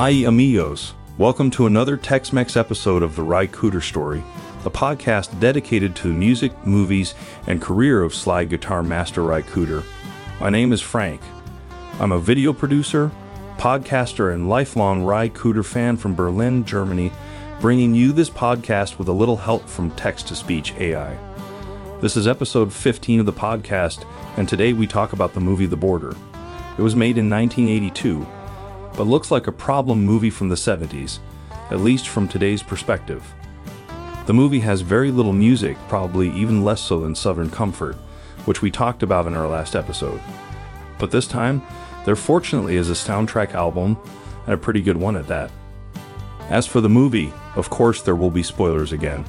Hi, amigos. Welcome to another Tex Mex episode of The Ry Cooder Story, the podcast dedicated to the music, movies, and career of slide guitar master Ry Cooder. My name is Frank. I'm a video producer, podcaster, and lifelong Ry Cooder fan from Berlin, Germany, bringing you this podcast with a little help from text to speech AI. This is episode 15 of the podcast, and today we talk about the movie The Border. It was made in 1982, but looks like a problem movie from the 70s, at least from today's perspective. The movie has very little music, probably even less so than Southern Comfort, which we talked about in our last episode. But this time, there fortunately is a soundtrack album, and a pretty good one at that. As for the movie, of course there will be spoilers again.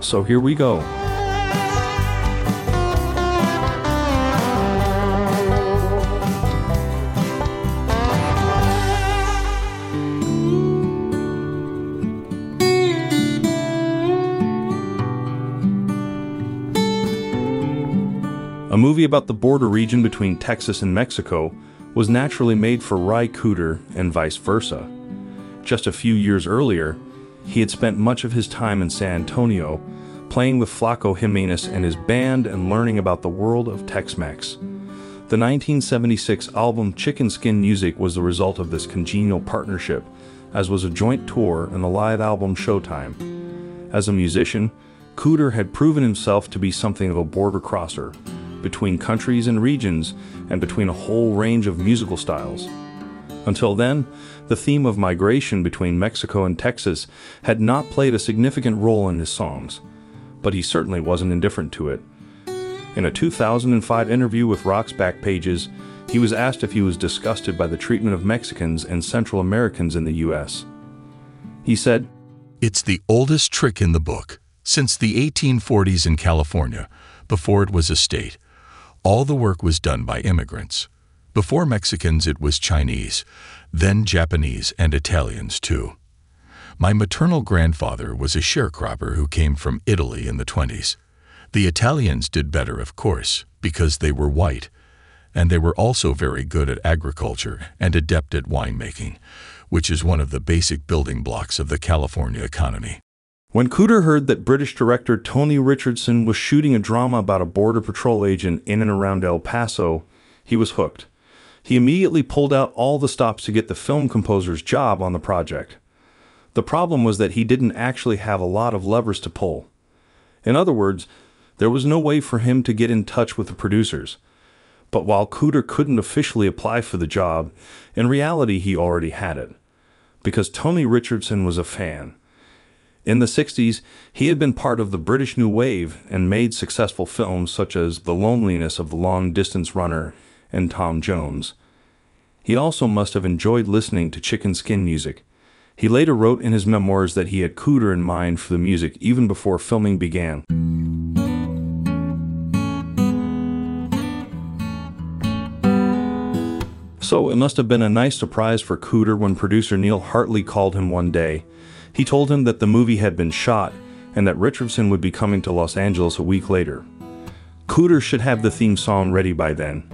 So here we go. Movie about the border region between Texas and Mexico was naturally made for Ry Cooder and vice versa. Just a few years earlier, he had spent much of his time in San Antonio playing with Flaco Jimenez and his band and learning about the world of Tex Mex. The 1976 album Chicken Skin Music was the result of this congenial partnership, as was a joint tour and the live album Showtime. As a musician, Cooder had proven himself to be something of a border crosser between countries and regions, and between a whole range of musical styles. Until then, the theme of migration between Mexico and Texas had not played a significant role in his songs, but he certainly wasn't indifferent to it. In a 2005 interview with Rock's Backpages, he was asked if he was disgusted by the treatment of Mexicans and Central Americans in the U.S. He said, It's the oldest trick in the book, since the 1840s in California, before it was a state. All the work was done by immigrants. Before Mexicans, it was Chinese, then Japanese and Italians too. My maternal grandfather was a sharecropper who came from Italy in the 20s. The Italians did better, of course, because they were white, and they were also very good at agriculture and adept at winemaking, which is one of the basic building blocks of the California economy. When Cooder heard that British director Tony Richardson was shooting a drama about a Border Patrol agent in and around El Paso, he was hooked. He immediately pulled out all the stops to get the film composer's job on the project. The problem was that he didn't actually have a lot of levers to pull. In other words, there was no way for him to get in touch with the producers. But while Cooder couldn't officially apply for the job, in reality he already had it. Because Tony Richardson was a fan. In the 60s, he had been part of the British New Wave and made successful films such as The Loneliness of the Long Distance Runner and Tom Jones. He also must have enjoyed listening to chicken skin music. He later wrote in his memoirs that he had Cooder in mind for the music even before filming began. So it must have been a nice surprise for Cooder when producer Neil Hartley called him one day. He told him that the movie had been shot and that Richardson would be coming to Los Angeles a week later. Cooder should have the theme song ready by then.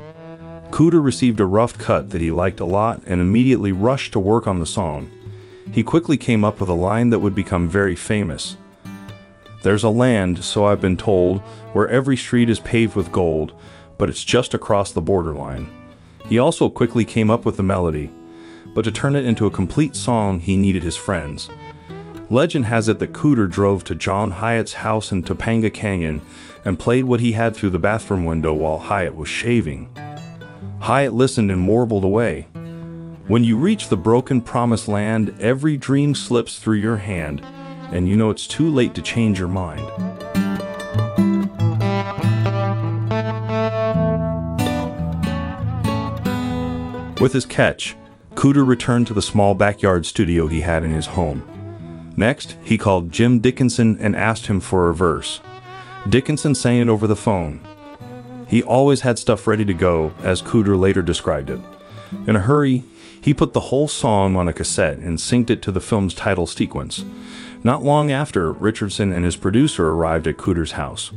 Cooder received a rough cut that he liked a lot and immediately rushed to work on the song. He quickly came up with a line that would become very famous. There's a land, so I've been told, where every street is paved with gold, but it's just across the borderline. He also quickly came up with the melody, but to turn it into a complete song, he needed his friends. Legend has it that Cooder drove to John Hiatt's house in Topanga Canyon and played what he had through the bathroom window while Hiatt was shaving. Hiatt listened and warbled away. When you reach the broken promised land, every dream slips through your hand, and you know it's too late to change your mind. With his catch, Cooder returned to the small backyard studio he had in his home. Next, he called Jim Dickinson and asked him for a verse. Dickinson sang it over the phone. He always had stuff ready to go, as Cooder later described it. In a hurry, he put the whole song on a cassette and synced it to the film's title sequence. Not long after, Richardson and his producer arrived at Cooder's house.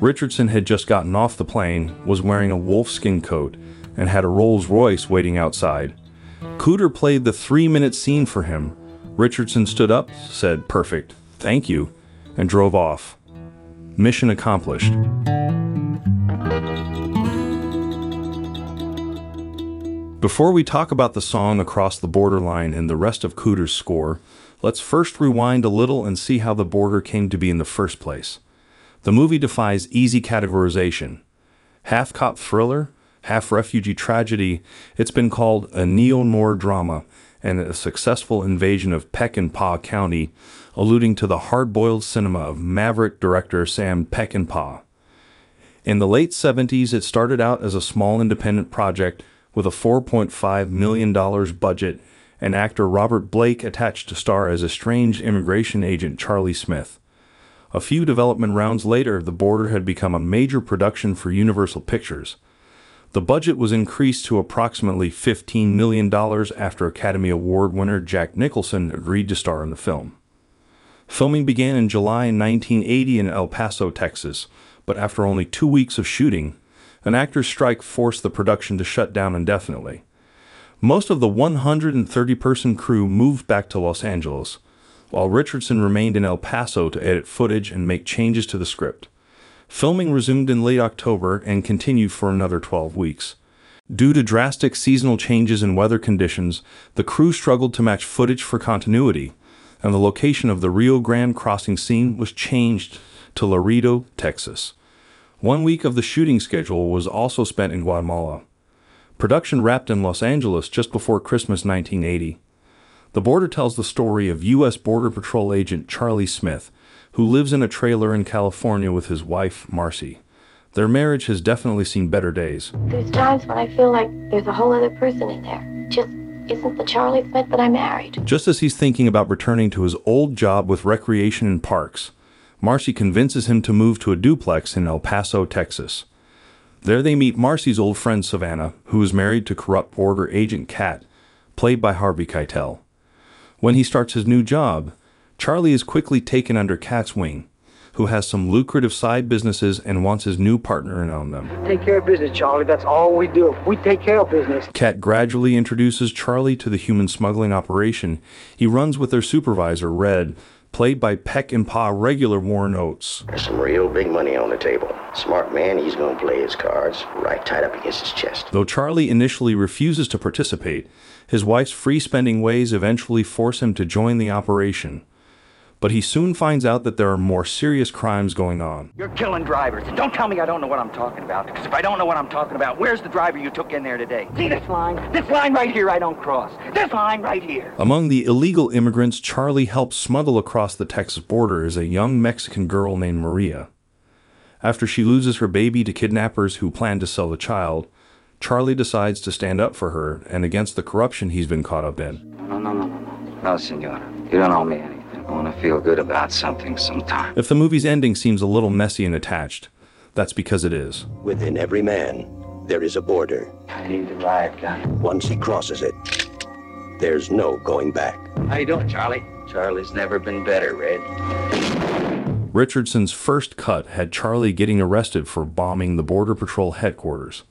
Richardson had just gotten off the plane, was wearing a wolfskin coat, and had a Rolls Royce waiting outside. Cooder played the three minute scene for him. Richardson stood up, said, Perfect, thank you, and drove off. Mission accomplished. Before we talk about the song Across the Borderline and the rest of Cooder's score, let's first rewind a little and see how the border came to be in the first place. The movie defies easy categorization. Half cop thriller, half refugee tragedy, it's been called a neo noir drama and a successful invasion of Peckinpah County, alluding to the hard boiled cinema of maverick director Sam Peckinpah. In the late 70s, it started out as a small independent project with a $4.5 million budget and actor Robert Blake attached to star as estranged immigration agent Charlie Smith. A few development rounds later, The Border had become a major production for Universal Pictures. The budget was increased to approximately $15 million after Academy Award winner Jack Nicholson agreed to star in the film. Filming began in July 1980 in El Paso, Texas, but after only two weeks of shooting, an actor's strike forced the production to shut down indefinitely. Most of the 130 person crew moved back to Los Angeles, while Richardson remained in El Paso to edit footage and make changes to the script. Filming resumed in late October and continued for another 12 weeks. Due to drastic seasonal changes in weather conditions, the crew struggled to match footage for continuity, and the location of the Rio Grande crossing scene was changed to Laredo, Texas. One week of the shooting schedule was also spent in Guatemala. Production wrapped in Los Angeles just before Christmas 1980. The Border tells the story of U.S. Border Patrol agent Charlie Smith, who lives in a trailer in California with his wife, Marcy. Their marriage has definitely seen better days. There's times when I feel like there's a whole other person in there. Just isn't the Charlie Smith that I married. Just as he's thinking about returning to his old job with recreation and parks, Marcy convinces him to move to a duplex in El Paso, Texas. There they meet Marcy's old friend Savannah, who is married to corrupt border agent Cat, played by Harvey Keitel. When he starts his new job, Charlie is quickly taken under Cat's wing, who has some lucrative side businesses and wants his new partner in on them. Take care of business, Charlie. That's all we do. We take care of business. Cat gradually introduces Charlie to the human smuggling operation. He runs with their supervisor, Red, played by Peckinpah regular Warren Oates. There's some real big money on the table. Smart man, he's gonna play his cards right tight up against his chest. Though Charlie initially refuses to participate, his wife's free spending ways eventually force him to join the operation. But he soon finds out that there are more serious crimes going on. You're killing drivers. Don't tell me I don't know what I'm talking about, because if I don't know what I'm talking about, where's the driver you took in there today? See this line? This line right here I don't cross. This line right here. Among the illegal immigrants Charlie helps smuggle across the Texas border is a young Mexican girl named Maria. After she loses her baby to kidnappers who plan to sell the child, Charlie decides to stand up for her and against the corruption he's been caught up in. No, no, no, no, no. No, senora. You don't owe me anything. I want to feel good about something sometime. If the movie's ending seems a little messy and attached, that's because it is. Within every man, there is a border. I need the riot gun. Once he crosses it, there's no going back. How you doing, Charlie? Charlie's never been better, Red. Richardson's first cut had Charlie getting arrested for bombing the Border Patrol headquarters.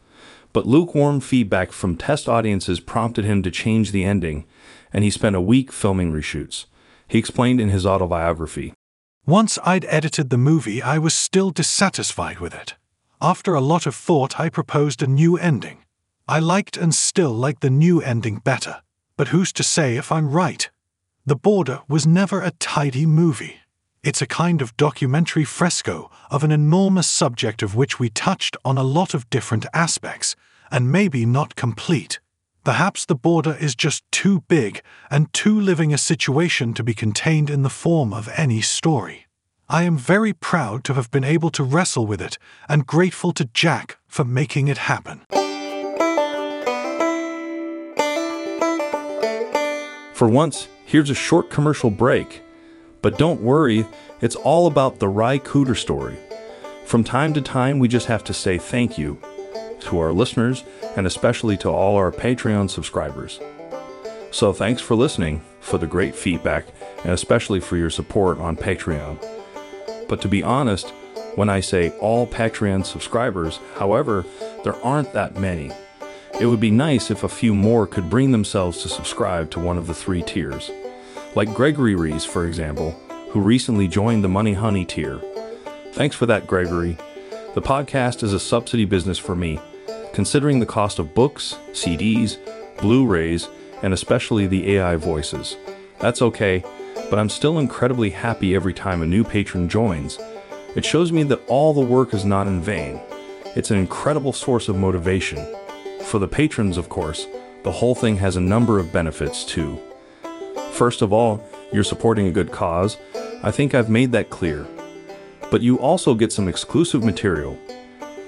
But lukewarm feedback from test audiences prompted him to change the ending, and he spent a week filming reshoots. He explained in his autobiography Once I'd edited the movie, I was still dissatisfied with it. After a lot of thought, I proposed a new ending. I liked and still like the new ending better, but who's to say if I'm right? The Border was never a tidy movie. It's a kind of documentary fresco of an enormous subject of which we touched on a lot of different aspects, and maybe not complete. Perhaps the border is just too big and too living a situation to be contained in the form of any story. I am very proud to have been able to wrestle with it and grateful to Jack for making it happen. For once, here's a short commercial break. But don't worry, it's all about the Ry Cooder story. From time to time, we just have to say thank you to our listeners and especially to all our Patreon subscribers. So thanks for listening, for the great feedback, and especially for your support on Patreon. But to be honest, when I say all Patreon subscribers, however, there aren't that many. It would be nice if a few more could bring themselves to subscribe to one of the three tiers. Like Gregory Rees, for example, who recently joined the Money Honey tier. Thanks for that, Gregory. The podcast is a subsidy business for me, considering the cost of books, CDs, Blu rays, and especially the AI voices. That's okay, but I'm still incredibly happy every time a new patron joins. It shows me that all the work is not in vain. It's an incredible source of motivation. For the patrons, of course, the whole thing has a number of benefits too. First of all, you're supporting a good cause. I think I've made that clear. But you also get some exclusive material.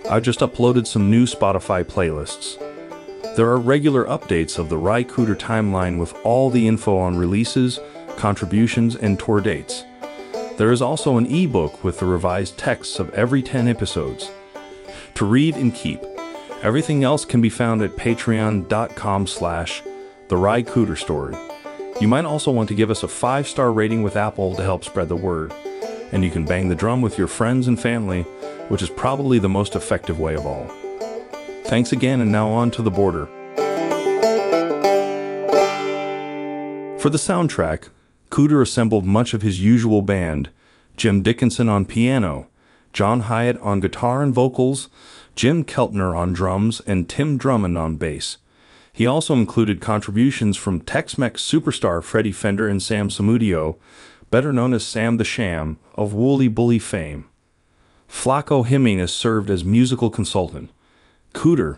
I've just uploaded some new Spotify playlists. There are regular updates of the Ry Cooder timeline with all the info on releases, contributions, and tour dates. There is also an ebook with the revised texts of every 10 episodes. To read and keep. Everything else can be found at patreon.com slash the Ry Cooder Story. You might also want to give us a five star rating with Apple to help spread the word. And you can bang the drum with your friends and family, which is probably the most effective way of all. Thanks again, and now on to the border. For the soundtrack, Cooder assembled much of his usual band Jim Dickinson on piano, John Hiatt on guitar and vocals, Jim Keltner on drums, and Tim Drummond on bass. He also included contributions from Tex Mex superstar Freddy Fender and Sam Samudio, better known as Sam the Sham, of Wooly Bully fame. Flaco Jimenez served as musical consultant. Cooder.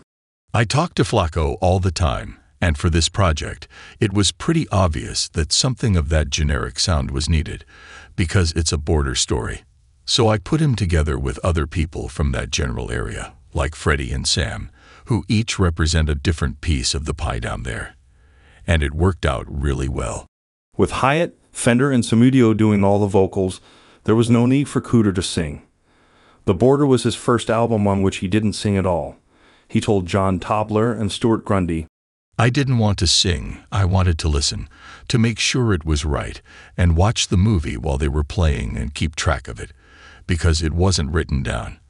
I talk to Flaco all the time, and for this project, it was pretty obvious that something of that generic sound was needed, because it's a border story. So I put him together with other people from that general area, like Freddy and Sam, who each represent a different piece of the pie down there. And it worked out really well. With Hiatt, Fender, and Samudio doing all the vocals, there was no need for Cooder to sing. The Border was his first album on which he didn't sing at all he told John Tobler and Stuart Grundy. I didn't want to sing, I wanted to listen, to make sure it was right, and watch the movie while they were playing and keep track of it, because it wasn't written down.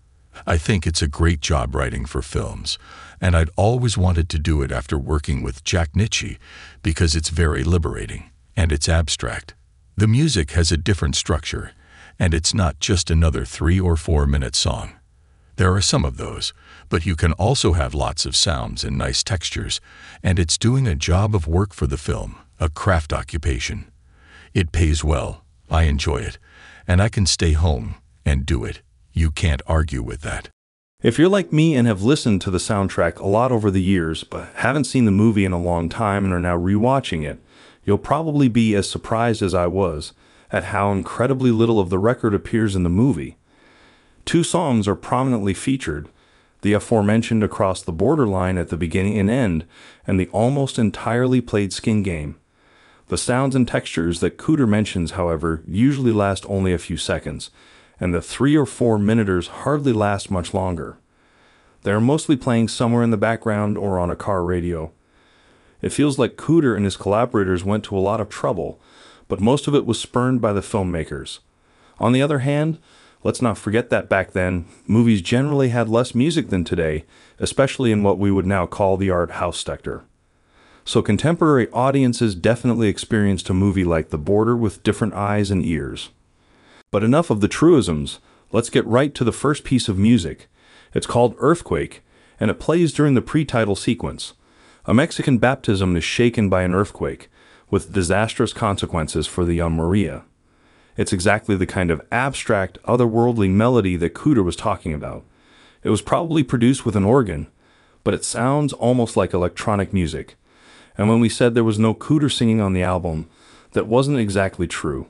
I think it's a great job writing for films, and I'd always wanted to do it after working with Jack Nitzsche, because it's very liberating, and it's abstract. The music has a different structure, and it's not just another three or four minute song. There are some of those, but you can also have lots of sounds and nice textures, and it's doing a job of work for the film, a craft occupation. It pays well. I enjoy it, and I can stay home and do it. You can't argue with that. If you're like me and have listened to the soundtrack a lot over the years, but haven't seen the movie in a long time and are now rewatching it, you'll probably be as surprised as I was at how incredibly little of the record appears in the movie. Two songs are prominently featured the aforementioned Across the Borderline at the beginning and end, and the almost entirely played Skin Game. The sounds and textures that Cooder mentions, however, usually last only a few seconds, and the three or four minuters hardly last much longer. They are mostly playing somewhere in the background or on a car radio. It feels like Cooder and his collaborators went to a lot of trouble, but most of it was spurned by the filmmakers. On the other hand, Let's not forget that back then, movies generally had less music than today, especially in what we would now call the art house sector. So contemporary audiences definitely experienced a movie like The Border with different eyes and ears. But enough of the truisms, let's get right to the first piece of music. It's called Earthquake, and it plays during the pre-title sequence. A Mexican baptism is shaken by an earthquake, with disastrous consequences for the young Maria. It's exactly the kind of abstract, otherworldly melody that Cooder was talking about. It was probably produced with an organ, but it sounds almost like electronic music. And when we said there was no Cooder singing on the album, that wasn't exactly true.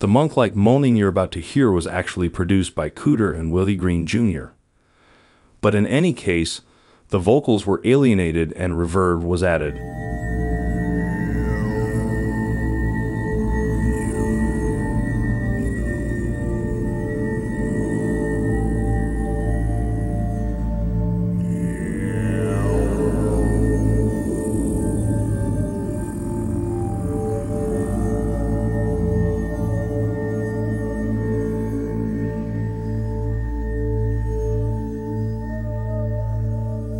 The monk like moaning you're about to hear was actually produced by Cooder and Willie Green Jr. But in any case, the vocals were alienated and reverb was added.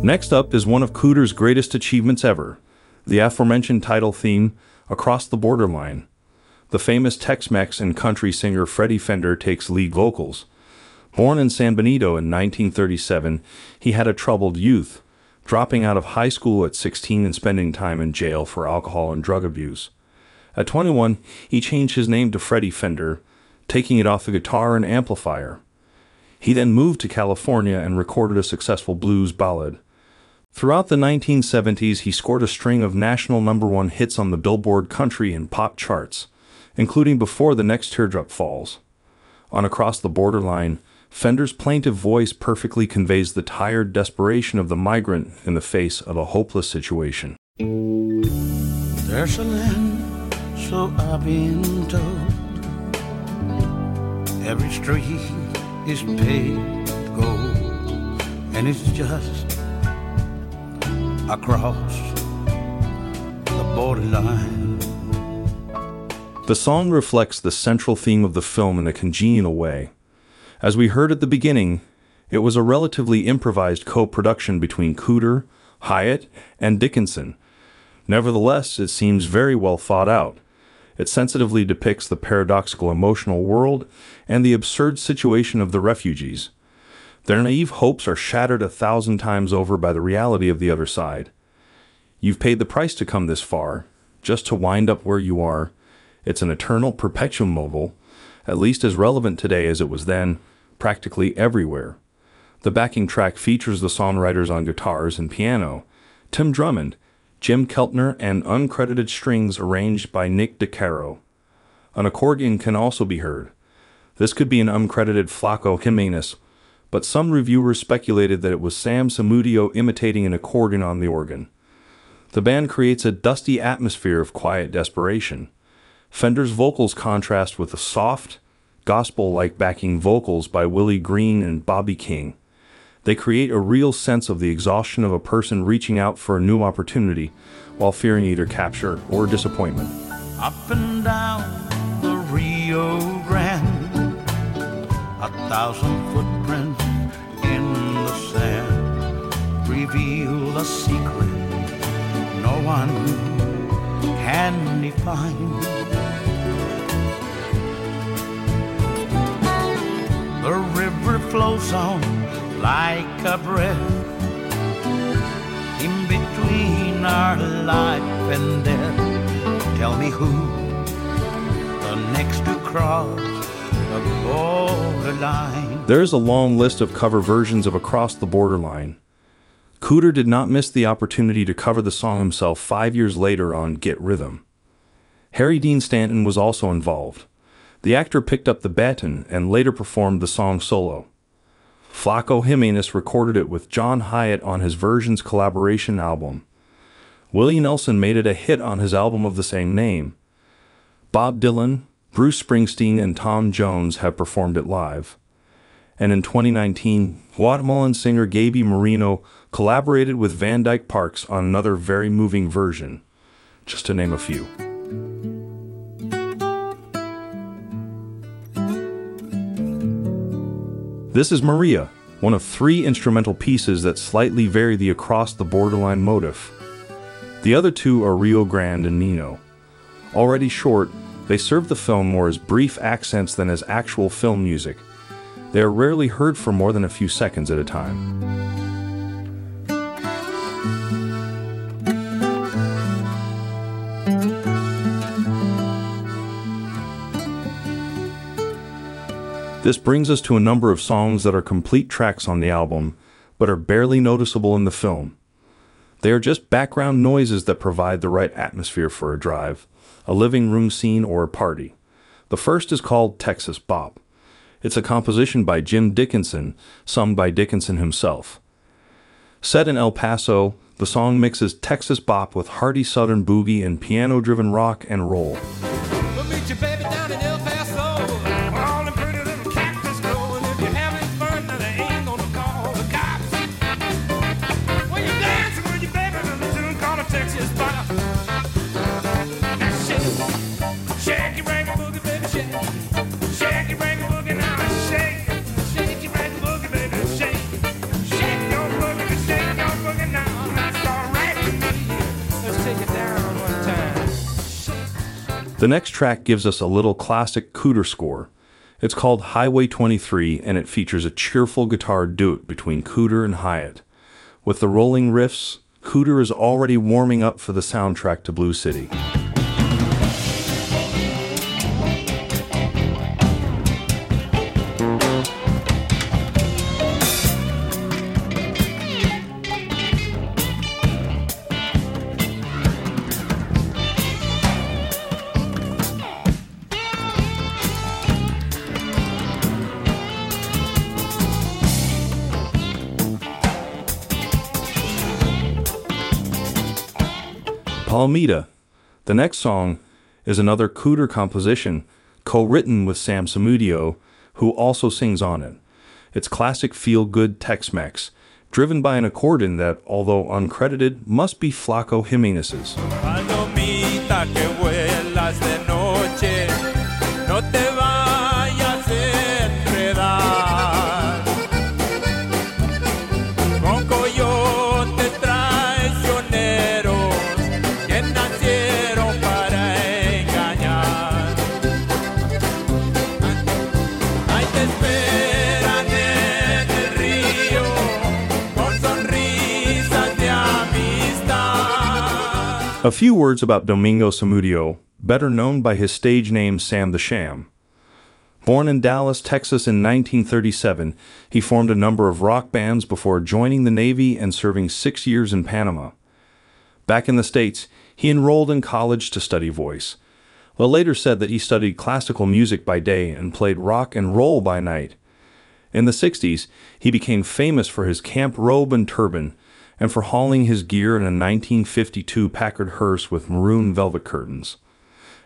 Next up is one of Cooder's greatest achievements ever the aforementioned title theme, Across the Borderline. The famous Tex Mex and country singer Freddy Fender takes lead vocals. Born in San Benito in 1937, he had a troubled youth, dropping out of high school at 16 and spending time in jail for alcohol and drug abuse. At 21, he changed his name to Freddy Fender, taking it off the guitar and amplifier. He then moved to California and recorded a successful blues ballad. Throughout the 1970s, he scored a string of national number one hits on the Billboard country and pop charts, including Before the Next Teardrop Falls. On Across the Borderline, Fender's plaintive voice perfectly conveys the tired desperation of the migrant in the face of a hopeless situation. There's a land, so I've been told. Every street is paved with gold, and it's just across the borderline. The song reflects the central theme of the film in a congenial way. As we heard at the beginning, it was a relatively improvised co production between Cooder, Hiatt, and Dickinson. Nevertheless, it seems very well thought out. It sensitively depicts the paradoxical emotional world and the absurd situation of the refugees. Their naive hopes are shattered a thousand times over by the reality of the other side. You've paid the price to come this far, just to wind up where you are. It's an eternal perpetuum mobile, at least as relevant today as it was then, practically everywhere. The backing track features the songwriters on guitars and piano, Tim Drummond, Jim Keltner, and uncredited strings arranged by Nick DeCaro. An accordion can also be heard. This could be an uncredited Flaco Jimenez, but some reviewers speculated that it was Sam Samudio imitating an accordion on the organ. The band creates a dusty atmosphere of quiet desperation. Fender's vocals contrast with the soft, gospel like backing vocals by Willie Green and Bobby King. They create a real sense of the exhaustion of a person reaching out for a new opportunity while fearing either capture or disappointment. Up and down the Rio Grande, a thousand footprints a secret no one can define. The river flows on like a breath in between our life and death. Tell me who the next to cross the borderline. There is a long list of cover versions of Across the Borderline. Cooder did not miss the opportunity to cover the song himself five years later on Get Rhythm. Harry Dean Stanton was also involved. The actor picked up the baton and later performed the song solo. Flaco Jimenez recorded it with John Hiatt on his Versions collaboration album. Willie Nelson made it a hit on his album of the same name. Bob Dylan, Bruce Springsteen, and Tom Jones have performed it live. And in 2019, Guatemalan singer Gaby Moreno collaborated with Van Dyke Parks on another very moving version, just to name a few. This is Maria, one of three instrumental pieces that slightly vary the across the borderline motif. The other two are Rio Grande and Nino. Already short, they serve the film more as brief accents than as actual film music. They are rarely heard for more than a few seconds at a time. This brings us to a number of songs that are complete tracks on the album, but are barely noticeable in the film. They are just background noises that provide the right atmosphere for a drive, a living room scene, or a party. The first is called Texas Bop. It's a composition by Jim Dickinson, sung by Dickinson himself. Set in El Paso, the song mixes Texas bop with hearty southern boogie and piano driven rock and roll. The next track gives us a little classic Cooder score. It's called Highway 23 and it features a cheerful guitar duet between Cooder and Hiatt. With the rolling riffs, Cooder is already warming up for the soundtrack to Blue City. Palomita. The next song is another Cooder composition, co written with Sam Samudio, who also sings on it. It's classic feel good Tex Mex, driven by an accordion that, although uncredited, must be Flaco Jimenez's. A few words about Domingo Samudio, better known by his stage name Sam the Sham. Born in Dallas, Texas in 1937, he formed a number of rock bands before joining the Navy and serving six years in Panama. Back in the States, he enrolled in college to study voice. But later said that he studied classical music by day and played rock and roll by night. In the 60s, he became famous for his camp robe and turban and for hauling his gear in a 1952 Packard hearse with maroon velvet curtains.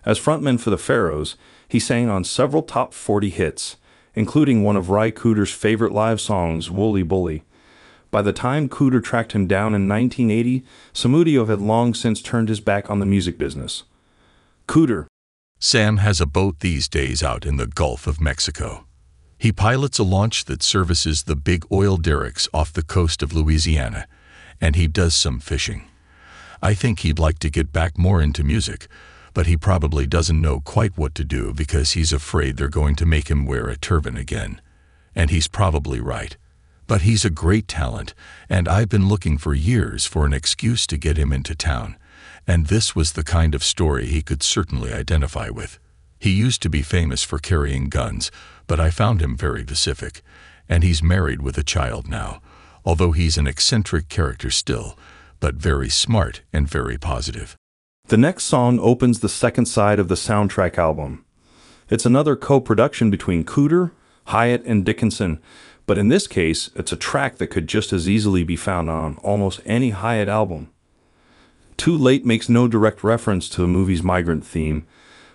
As frontman for the Pharaohs, he sang on several top 40 hits, including one of Ry Cooder's favorite live songs, Wooly Bully. By the time Cooder tracked him down in 1980, Samudio had long since turned his back on the music business. Cooder, Sam has a boat these days out in the Gulf of Mexico. He pilots a launch that services the big oil derricks off the coast of Louisiana, and he does some fishing. I think he'd like to get back more into music, but he probably doesn't know quite what to do because he's afraid they're going to make him wear a turban again. And he's probably right. But he's a great talent, and I've been looking for years for an excuse to get him into town. And this was the kind of story he could certainly identify with. He used to be famous for carrying guns, but I found him very pacific, and he's married with a child now, although he's an eccentric character still, but very smart and very positive. The next song opens the second side of the soundtrack album. It's another co production between Cooder, Hiatt, and Dickinson, but in this case, it's a track that could just as easily be found on almost any Hiatt album. Too Late makes no direct reference to the movie's migrant theme,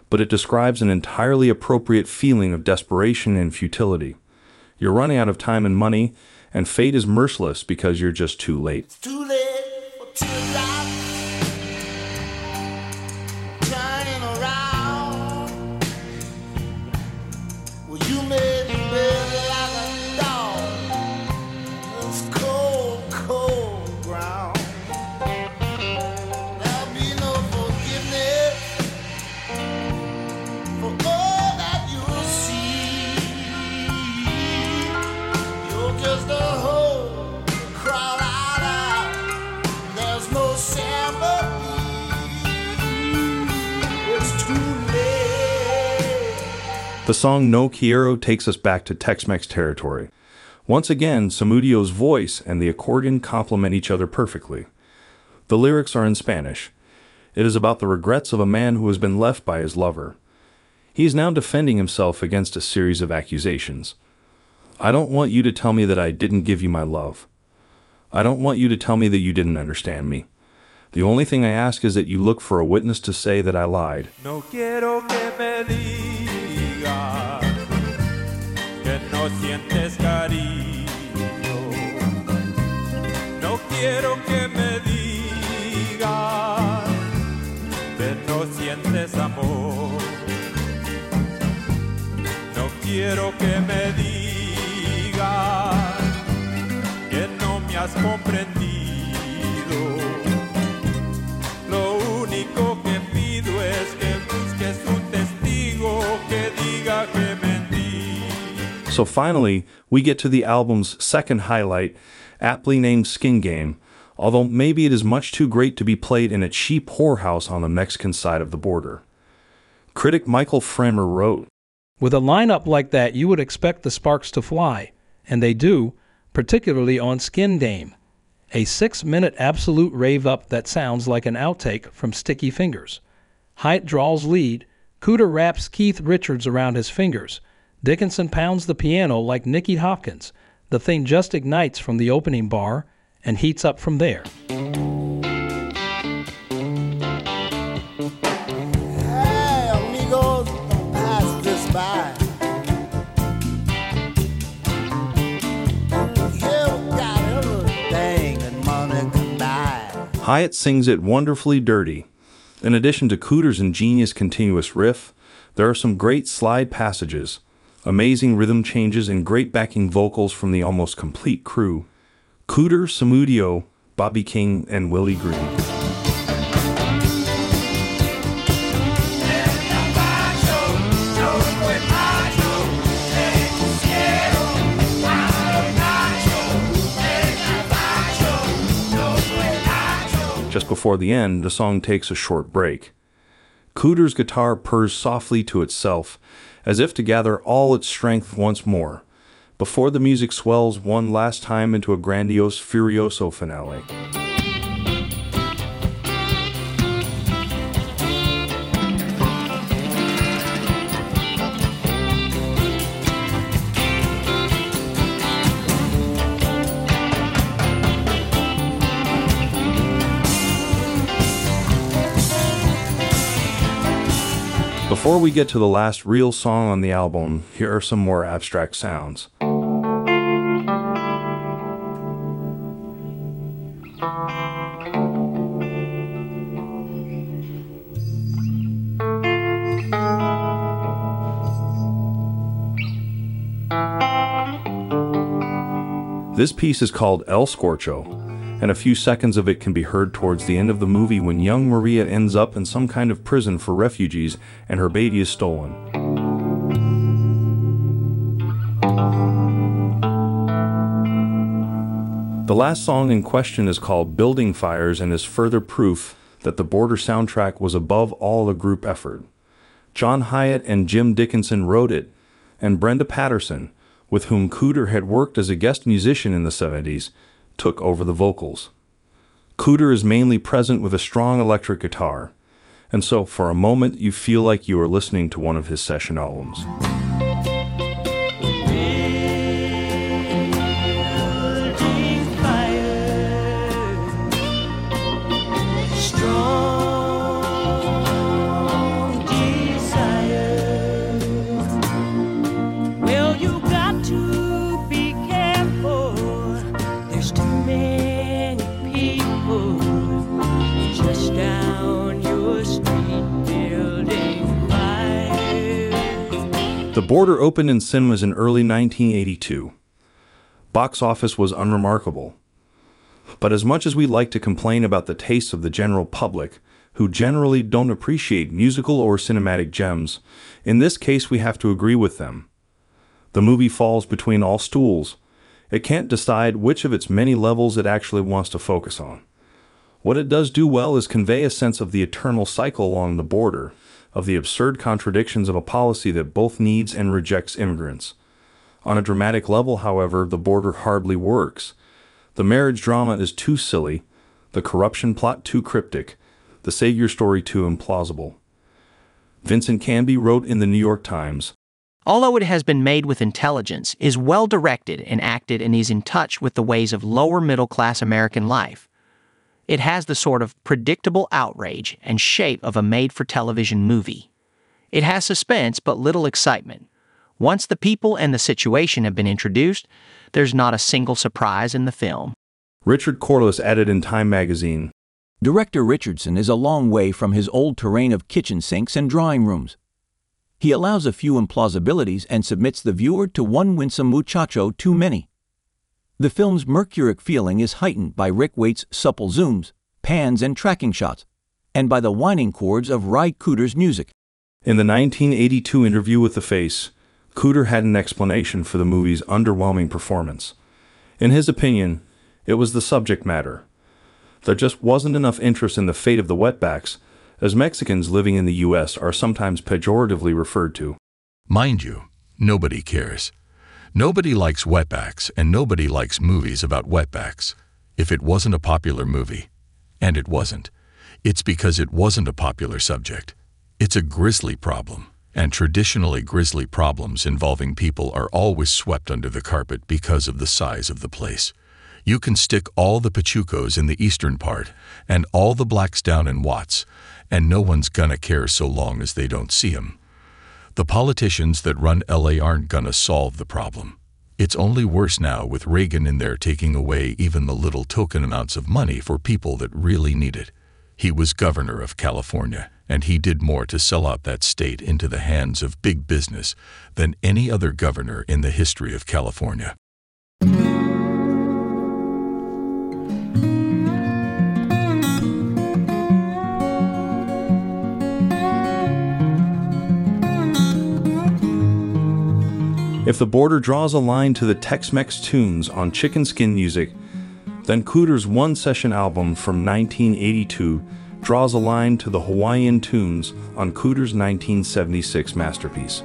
but it describes an entirely appropriate feeling of desperation and futility. You're running out of time and money, and fate is merciless because you're just too late. The song No Quiero takes us back to Tex Mex territory. Once again, Samudio's voice and the accordion complement each other perfectly. The lyrics are in Spanish. It is about the regrets of a man who has been left by his lover. He is now defending himself against a series of accusations. I don't want you to tell me that I didn't give you my love. I don't want you to tell me that you didn't understand me. The only thing I ask is that you look for a witness to say that I lied. No sientes cariño. No quiero que me digas que no sientes amor. No quiero que me digas que no me has comprendido. So finally, we get to the album's second highlight, aptly named Skin Game, although maybe it is much too great to be played in a cheap whorehouse on the Mexican side of the border. Critic Michael Fremer wrote, With a lineup like that, you would expect the sparks to fly, and they do, particularly on Skin a six minute absolute rave up that sounds like an outtake from Sticky Fingers. Hiatt draws lead, Cooder wraps Keith Richards around his fingers, Dickinson pounds the piano like Nicky Hopkins. The thing just ignites from the opening bar and heats up from there. Hey, amigos, don't pass this by. Here we got everything that money can buy. Hiatt sings it wonderfully dirty. In addition to Cooder's ingenious continuous riff, there are some great slide passages, amazing rhythm changes, and great backing vocals from the almost complete crew Cooder, Samudio, Bobby King, and Willie Green. Just before the end, the song takes a short break. Cooder's guitar purrs softly to itself, as if to gather all its strength once more, before the music swells one last time into a grandiose Furioso finale. Before we get to the last real song on the album, here are some more abstract sounds. This piece is called El Scorcho, and a few seconds of it can be heard towards the end of the movie when young Maria ends up in some kind of prison for refugees and her baby is stolen. The last song in question is called Building Fires and is further proof that the Border soundtrack was above all a group effort. John Hiatt and Jim Dickinson wrote it, and Brenda Patterson, with whom Cooder had worked as a guest musician in the 70s, took over the vocals. Cooder is mainly present with a strong electric guitar, and so for a moment you feel like you are listening to one of his session albums. Border opened in cinemas in early 1982. Box office was unremarkable. But as much as we like to complain about the tastes of the general public, who generally don't appreciate musical or cinematic gems, in this case we have to agree with them. The movie falls between all stools. It can't decide which of its many levels it actually wants to focus on. What it does do well is convey a sense of the eternal cycle along the border, of the absurd contradictions of a policy that both needs and rejects immigrants. On a dramatic level, however, the border hardly works. The marriage drama is too silly, the corruption plot too cryptic, the Savior story too implausible. Vincent Canby wrote in the New York Times Although it has been made with intelligence, is well directed and acted and is in touch with the ways of lower middle class American life. It has the sort of predictable outrage and shape of a made for television movie. It has suspense but little excitement. Once the people and the situation have been introduced, there's not a single surprise in the film. Richard Corliss added in Time magazine Director Richardson is a long way from his old terrain of kitchen sinks and drawing rooms. He allows a few implausibilities and submits the viewer to one winsome muchacho too many. The film's mercuric feeling is heightened by Ric Waite's supple zooms, pans, and tracking shots, and by the whining chords of Ry Cooder's music. In the 1982 interview with The Face, Cooder had an explanation for the movie's underwhelming performance. In his opinion, it was the subject matter. There just wasn't enough interest in the fate of the wetbacks, as Mexicans living in the U.S. are sometimes pejoratively referred to. Mind you, nobody cares. Nobody likes wetbacks, and nobody likes movies about wetbacks. If it wasn't a popular movie, and it wasn't, it's because it wasn't a popular subject. It's a grisly problem, and traditionally grisly problems involving people are always swept under the carpet because of the size of the place. You can stick all the Pachucos in the eastern part and all the blacks down in Watts, and no one's gonna care so long as they don't see 'em. The politicians that run LA aren't gonna solve the problem. It's only worse now with Reagan in there taking away even the little token amounts of money for people that really need it. He was governor of California, and he did more to sell out that state into the hands of big business than any other governor in the history of California. If the border draws a line to the Tex Mex tunes on Chicken Skin Music, then Cooder's one session album from 1982 draws a line to the Hawaiian tunes on Cooder's 1976 masterpiece.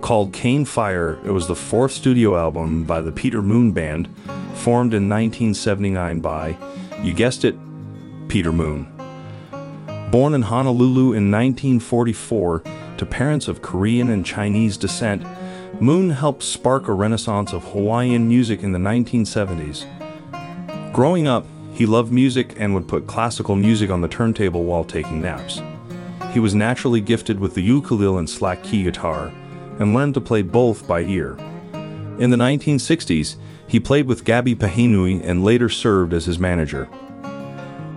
Called Cane Fire, it was the fourth studio album by the Peter Moon Band, formed in 1979 by, you guessed it, Peter Moon. Born in Honolulu in 1944 to parents of Korean and Chinese descent, Moon helped spark a renaissance of Hawaiian music in the 1970s. Growing up, he loved music and would put classical music on the turntable while taking naps. He was naturally gifted with the ukulele and slack key guitar and learned to play both by ear. In the 1960s, he played with Gabby Pahinui and later served as his manager.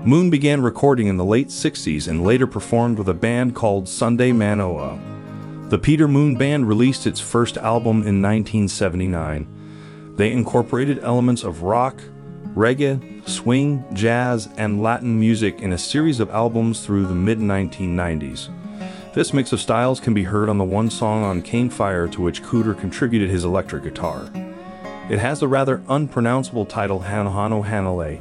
Moon began recording in the late 60s and later performed with a band called Sunday Manoa. The Peter Moon Band released its first album in 1979. They incorporated elements of rock, reggae, swing, jazz, and Latin music in a series of albums through the mid 1990s. This mix of styles can be heard on the one song on Cane Fire to which Cooder contributed his electric guitar. It has the rather unpronounceable title Hanohano Hanalei.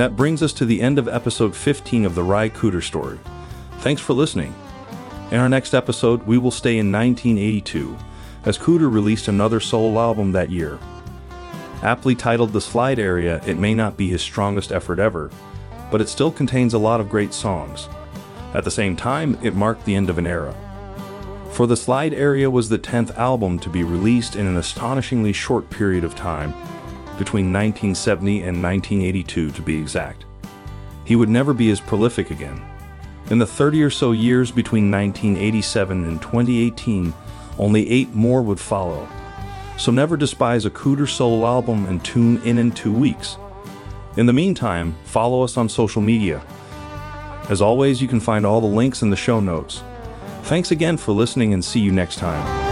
And that brings us to the end of episode 15 of the Ry Cooder story. Thanks for listening. In our next episode, we will stay in 1982, as Cooder released another solo album that year. Aptly titled The Slide Area, it may not be his strongest effort ever, but it still contains a lot of great songs. At the same time, it marked the end of an era. For The Slide Area was the 10th album to be released in an astonishingly short period of time, between 1970 and 1982 to be exact. He would never be as prolific again. In the 30 or so years between 1987 and 2018, only eight more would follow. So never despise a Cooder solo album and tune in in two weeks. In the meantime, follow us on social media. As always, you can find all the links in the show notes. Thanks again for listening and see you next time.